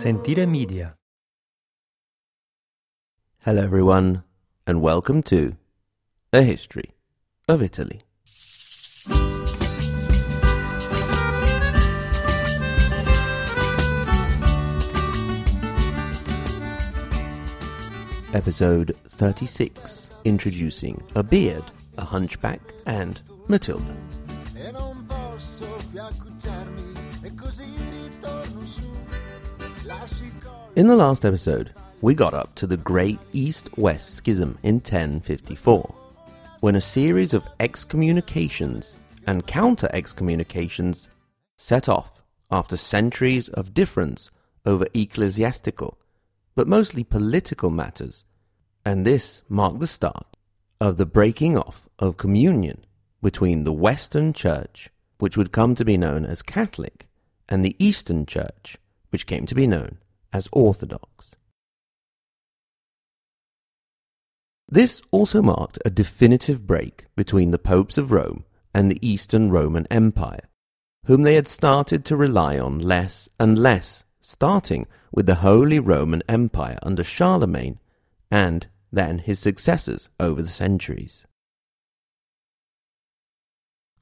Sentire Media. Hello, everyone, and welcome to A History of Italy. Episode 36 Introducing a Beard, a Hunchback, and Matilda. In the last episode, we got up to the Great East West Schism in 1054, when a series of excommunications and counter excommunications set off after centuries of difference over ecclesiastical, but mostly political matters, and this marked the start of the breaking off of communion between the Western Church, which would come to be known as Catholic, and the Eastern Church, which came to be known as Orthodox. This also marked a definitive break between the popes of Rome and the Eastern Roman Empire, whom they had started to rely on less and less, starting with the Holy Roman Empire under Charlemagne and then his successors over the centuries.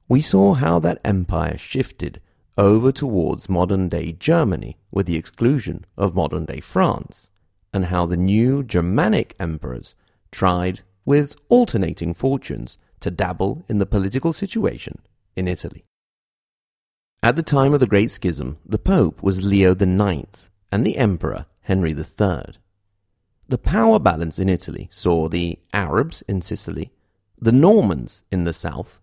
We saw how that empire shifted over towards modern day Germany with the exclusion of modern day France, and how the new Germanic emperors tried, with alternating fortunes, to dabble in the political situation in Italy. At the time of the Great Schism, the Pope was Leo IX and the Emperor Henry III. The power balance in Italy saw the Arabs in Sicily, the Normans in the south,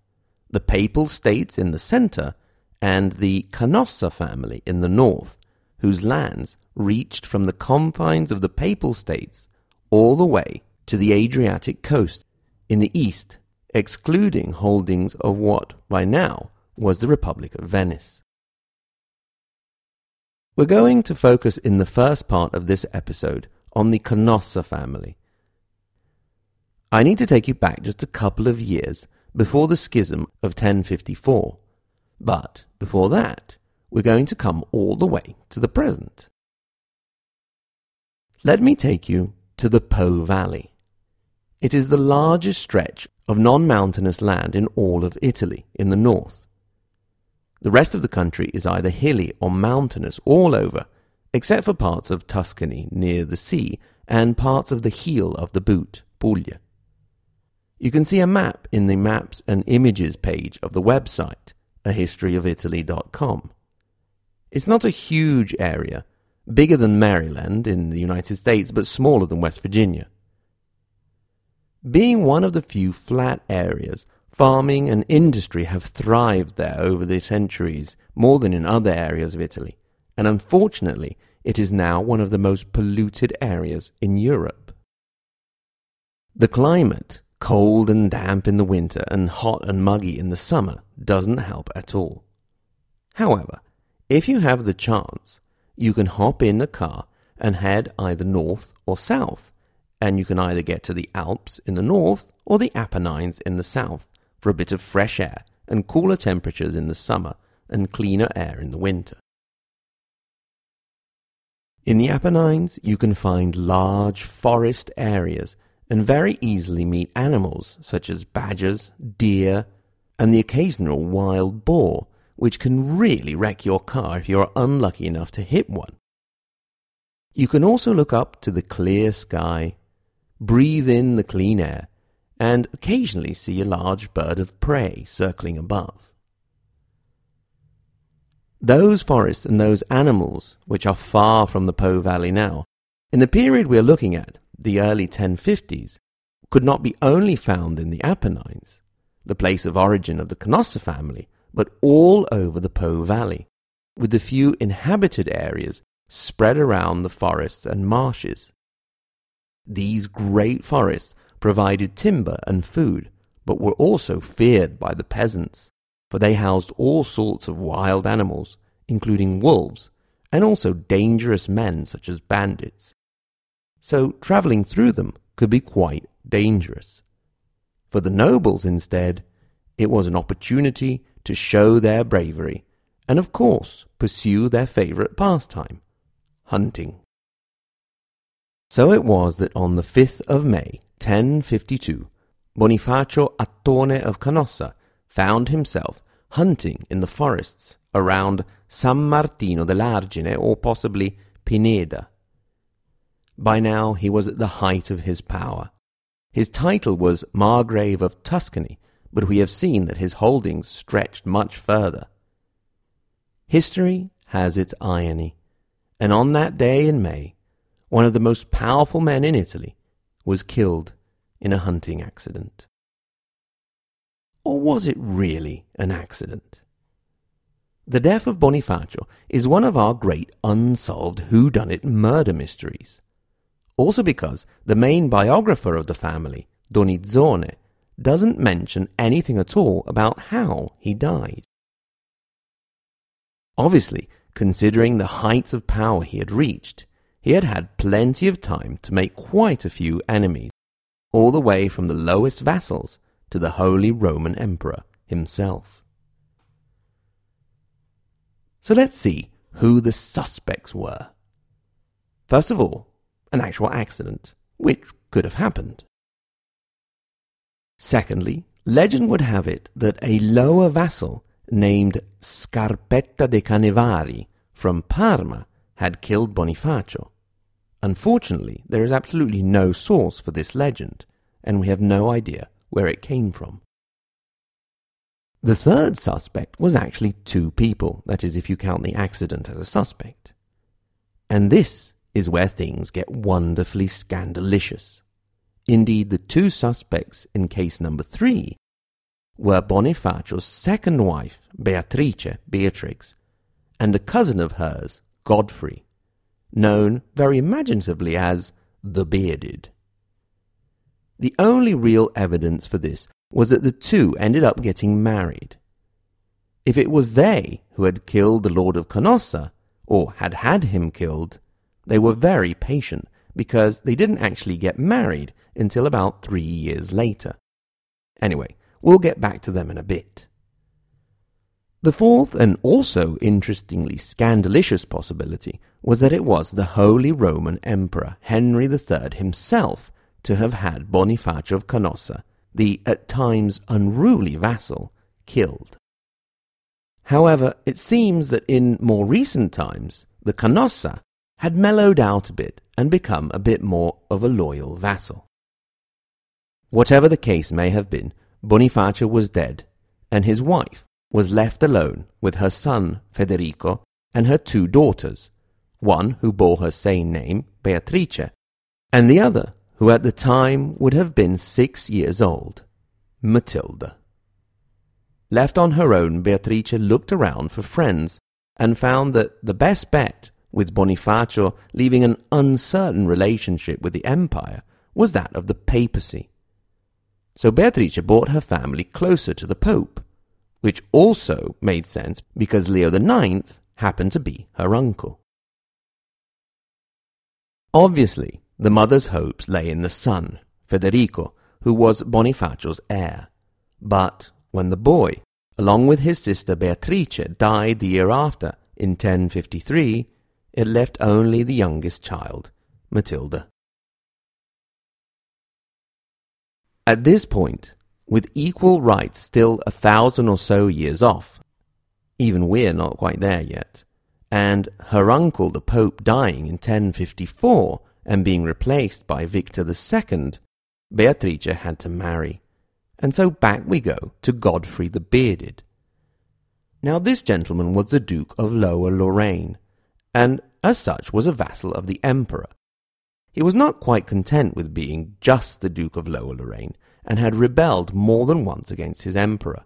the Papal States in the center, and the Canossa family in the north, whose lands reached from the confines of the Papal States all the way to the Adriatic coast in the east, excluding holdings of what, by now, was the Republic of Venice. We're going to focus in the first part of this episode on the Canossa family. I need to take you back just a couple of years before the schism of 1054, but before that, we're going to come all the way to the present. Let me take you to the Po Valley. It is the largest stretch of non mountainous land in all of Italy in the north. The rest of the country is either hilly or mountainous all over, except for parts of Tuscany near the sea and parts of the heel of the boot, Puglia. You can see a map in the Maps and Images page of the website, ahistoryofitaly.com. It's not a huge area, bigger than Maryland in the United States, but smaller than West Virginia. Being one of the few flat areas, farming and industry have thrived there over the centuries more than in other areas of Italy, and unfortunately, it is now one of the most polluted areas in Europe. The climate, cold and damp in the winter and hot and muggy in the summer, doesn't help at all. However, if you have the chance, you can hop in a car and head either north or south, and you can either get to the Alps in the north or the Apennines in the south for a bit of fresh air and cooler temperatures in the summer and cleaner air in the winter. In the Apennines, you can find large forest areas and very easily meet animals such as badgers, deer, and the occasional wild boar, which can really wreck your car if you are unlucky enough to hit one. You can also look up to the clear sky, breathe in the clean air, and occasionally see a large bird of prey circling above. Those forests and those animals, which are far from the Po Valley now, in the period we are looking at, the early 1050s, could not be only found in the Apennines, the place of origin of the Canossa family, but all over the Po Valley, with the few inhabited areas spread around the forests and marshes. These great forests provided timber and food, but were also feared by the peasants, for they housed all sorts of wild animals, including wolves, and also dangerous men such as bandits. So traveling through them could be quite dangerous. For the nobles, instead, it was an opportunity to show their bravery and, of course, pursue their favorite pastime hunting. So it was that on the 5th of May, 1052, Bonifacio Attone of Canossa found himself hunting in the forests around San Martino dell'Argine or possibly Spineda. By now he was at the height of his power. His title was Margrave of Tuscany, but we have seen that his holdings stretched much further. History has its irony, and on that day in May, one of the most powerful men in Italy was killed in a hunting accident. Or was it really an accident? The death of Bonifacio is one of our great unsolved whodunit murder mysteries. Also because the main biographer of the family, Donizone, doesn't mention anything at all about how he died. Obviously, considering the heights of power he had reached, he had had plenty of time to make quite a few enemies, all the way from the lowest vassals to the Holy Roman Emperor himself. So let's see who the suspects were. First of all, an actual accident, which could have happened. Secondly, legend would have it that a lower vassal named Scarpetta de Canevari from Parma had killed Bonifacio. Unfortunately, there is absolutely no source for this legend, and we have no idea where it came from. The third suspect was actually two people, that is, if you count the accident as a suspect. And this is where things get wonderfully scandalicious. Indeed, the two suspects in case number three were Bonifacio's second wife, Beatrice, Beatrix, and a cousin of hers, Godfrey, known very imaginatively as the Bearded. The only real evidence for this was that the two ended up getting married. If it was they who had killed the Lord of Canossa, or had had him killed, they were very patient because they didn't actually get married until about three years later. Anyway, we'll get back to them in a bit. The fourth and also interestingly scandalous possibility was that it was the Holy Roman Emperor Henry III himself to have had Bonifacio of Canossa, the at times unruly vassal, killed. However, it seems that in more recent times, the Canossa had mellowed out a bit and become a bit more of a loyal vassal. Whatever the case may have been, Bonifacio was dead, and his wife was left alone with her son Federico and her two daughters, one who bore her same name, Beatrice, and the other who at the time would have been six years old, Matilda. Left on her own, Beatrice looked around for friends and found that the best bet, with Bonifacio leaving an uncertain relationship with the empire, was that of the papacy. So Beatrice brought her family closer to the Pope, which also made sense because Leo IX happened to be her uncle. Obviously, the mother's hopes lay in the son, Federico, who was Bonifacio's heir. But when the boy, along with his sister Beatrice, died the year after, in 1053, it left only the youngest child, Matilda. At this point, with equal rights still a thousand or so years off, even we're not quite there yet, and her uncle the Pope dying in 1054, and being replaced by Victor II, Beatrice had to marry. And so back we go to Godfrey the Bearded. Now this gentleman was the Duke of Lower Lorraine, and as such was a vassal of the Emperor. He was not quite content with being just the Duke of Lower Lorraine, and had rebelled more than once against his Emperor.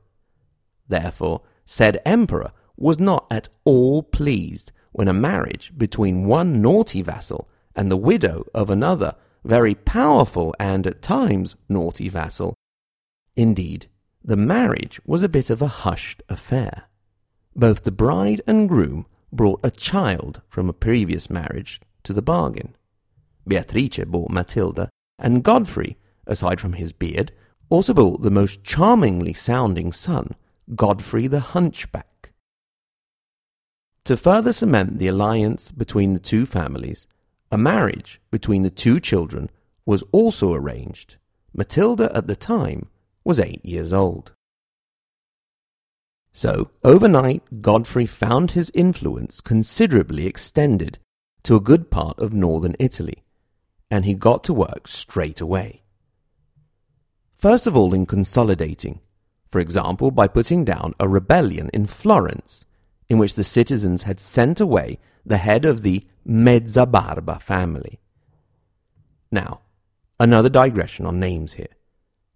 Therefore, said Emperor was not at all pleased when a marriage between one naughty vassal and the widow of another very powerful and at times naughty vassal. Indeed, the marriage was a bit of a hushed affair. Both the bride and groom brought a child from a previous marriage to the bargain. Beatrice brought Matilda, and Godfrey, aside from his beard, also brought the most charmingly sounding son, Godfrey the Hunchback. To further cement the alliance between the two families, a marriage between the two children was also arranged. Matilda at the time was eight years old. So, overnight, Godfrey found his influence considerably extended to a good part of northern Italy, and he got to work straight away. First of all, in consolidating, for example, by putting down a rebellion in Florence, in which the citizens had sent away the head of the Mezzabarba family. Now, another digression on names here.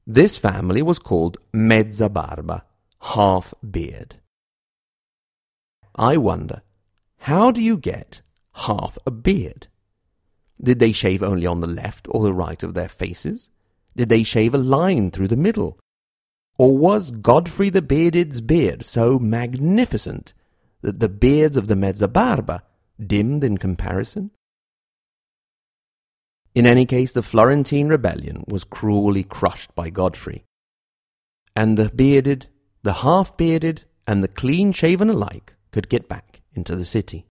This family was called Mezzabarba, half beard. I wonder, how do you get half a beard? Did they shave only on the left or the right of their faces? Did they shave a line through the middle? Or was Godfrey the Bearded's beard so magnificent that the beards of the Mezzabarba dimmed in comparison? In any case, the Florentine rebellion was cruelly crushed by Godfrey, and the bearded, the half bearded, and the clean shaven alike could get back into the city.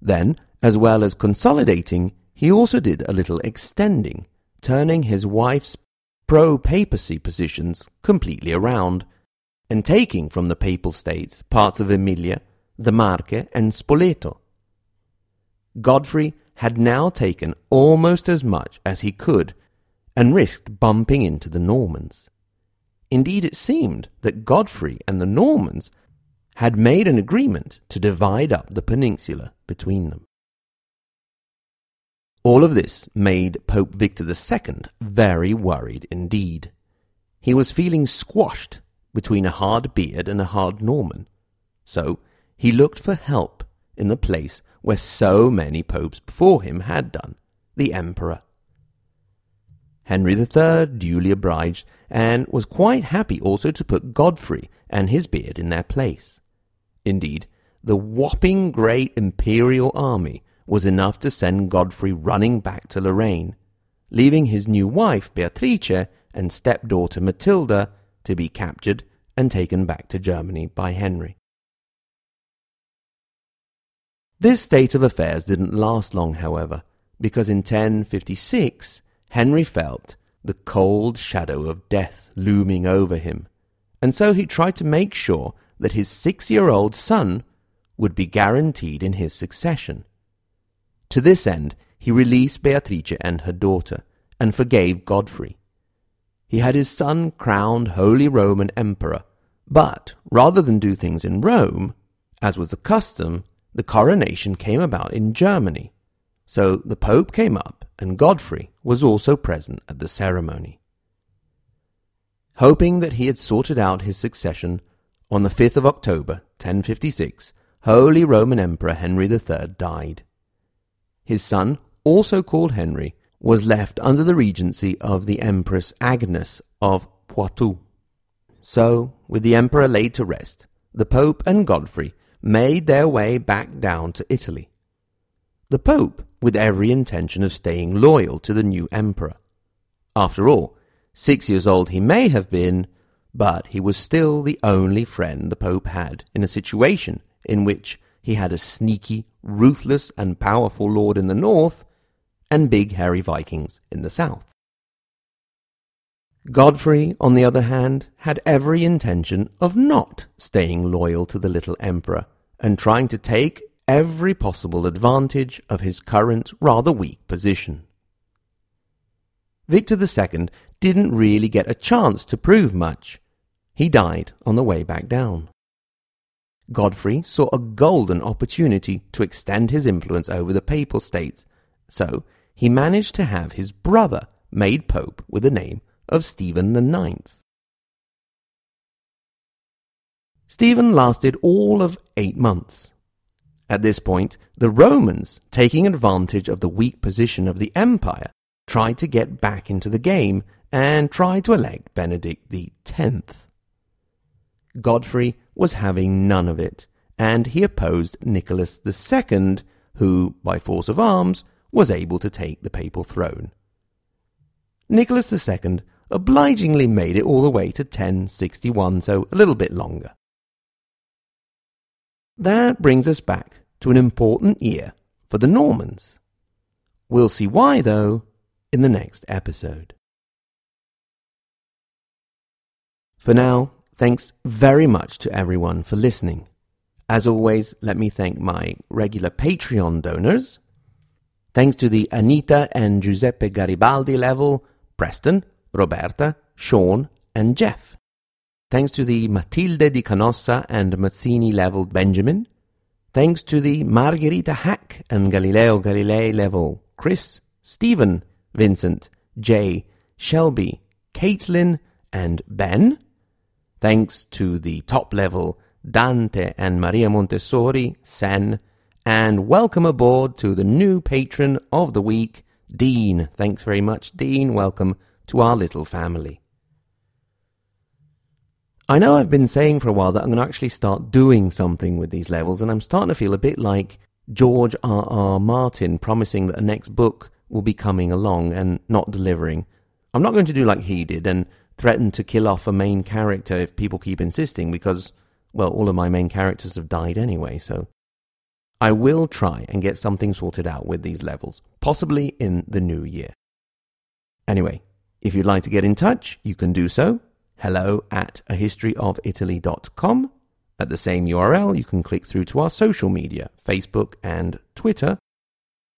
Then, as well as consolidating, he also did a little extending, turning his wife's pro papacy positions completely around, and taking from the papal states parts of Emilia, the Marche, and Spoleto. Godfrey had now taken almost as much as he could and risked bumping into the Normans. Indeed, it seemed that Godfrey and the Normans had made an agreement to divide up the peninsula between them. All of this made Pope Victor II very worried indeed. He was feeling squashed between a hard beard and a hard Norman. So he looked for help in the place where so many popes before him had done, the emperor. Henry III duly obliged, and was quite happy also to put Godfrey and his beard in their place. Indeed, the whopping great imperial army was enough to send Godfrey running back to Lorraine, leaving his new wife Beatrice and stepdaughter Matilda to be captured and taken back to Germany by Henry. This state of affairs didn't last long, however, because in 1056 Henry felt the cold shadow of death looming over him, and so he tried to make sure that his six year old son would be guaranteed in his succession. To this end, he released Beatrice and her daughter, and forgave Godfrey. He had his son crowned Holy Roman Emperor, but rather than do things in Rome, as was the custom, the coronation came about in Germany. So the Pope came up, and Godfrey was also present at the ceremony. Hoping that he had sorted out his succession, on the 5th of October, 1056, Holy Roman Emperor Henry III died. His son, also called Henry, was left under the regency of the Empress Agnes of Poitou. So, with the emperor laid to rest, the Pope and Godfrey made their way back down to Italy. The Pope with every intention of staying loyal to the new emperor. After all, six years old he may have been, but he was still the only friend the Pope had in a situation in which he had a sneaky, ruthless, and powerful lord in the north, and big hairy Vikings in the south. Godfrey, on the other hand, had every intention of not staying loyal to the little emperor and trying to take every possible advantage of his current rather weak position. Victor II didn't really get a chance to prove much. He died on the way back down. Godfrey saw a golden opportunity to extend his influence over the papal states, so he managed to have his brother made pope with the name of Stephen IX. Stephen lasted all of eight months. At this point, the Romans, taking advantage of the weak position of the empire, tried to get back into the game and tried to elect Benedict X. Godfrey was having none of it, and he opposed Nicholas II, who, by force of arms, was able to take the papal throne. Nicholas II obligingly made it all the way to 1061, so a little bit longer. That brings us back to an important year for the Normans. We'll see why, though, in the next episode. For now, thanks very much to everyone for listening. As always, let me thank my regular Patreon donors. Thanks to the Anita and Giuseppe Garibaldi level, Preston, Roberta, Sean, and Jeff. Thanks to the Matilde di Canossa and Mazzini level Benjamin. Thanks to the Margherita Hack and Galileo Galilei level Chris, Stephen, Vincent, Jay, Shelby, Caitlin, and Ben. Thanks to the top level Dante and Maria Montessori, Sen. And welcome aboard to the new patron of the week, Dean. Thanks very much, Dean. Welcome to our little family. I know I've been saying for a while that I'm going to actually start doing something with these levels, and I'm starting to feel a bit like George R. R. Martin promising that a next book will be coming along and not delivering. I'm not going to do like he did and threaten to kill off a main character if people keep insisting, because, well, all of my main characters have died anyway, so. I will try and get something sorted out with these levels, possibly in the new year. Anyway, if you'd like to get in touch, you can do so hello at a historyofitaly.com. At the same URL, you can click through to our social media, Facebook and Twitter.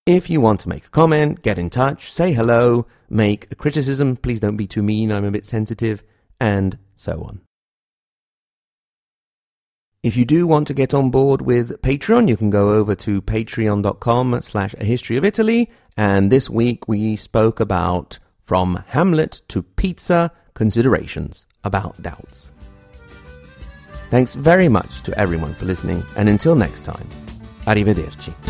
If you want to make a comment, get in touch, say hello, make a criticism, please don't be too mean, I'm a bit sensitive, and so on. If you do want to get on board with Patreon, you can go over to patreon.com slash a history of Italy. And this week we spoke about from Hamlet to pizza considerations about doubts. Thanks very much to everyone for listening, and until next time, arrivederci.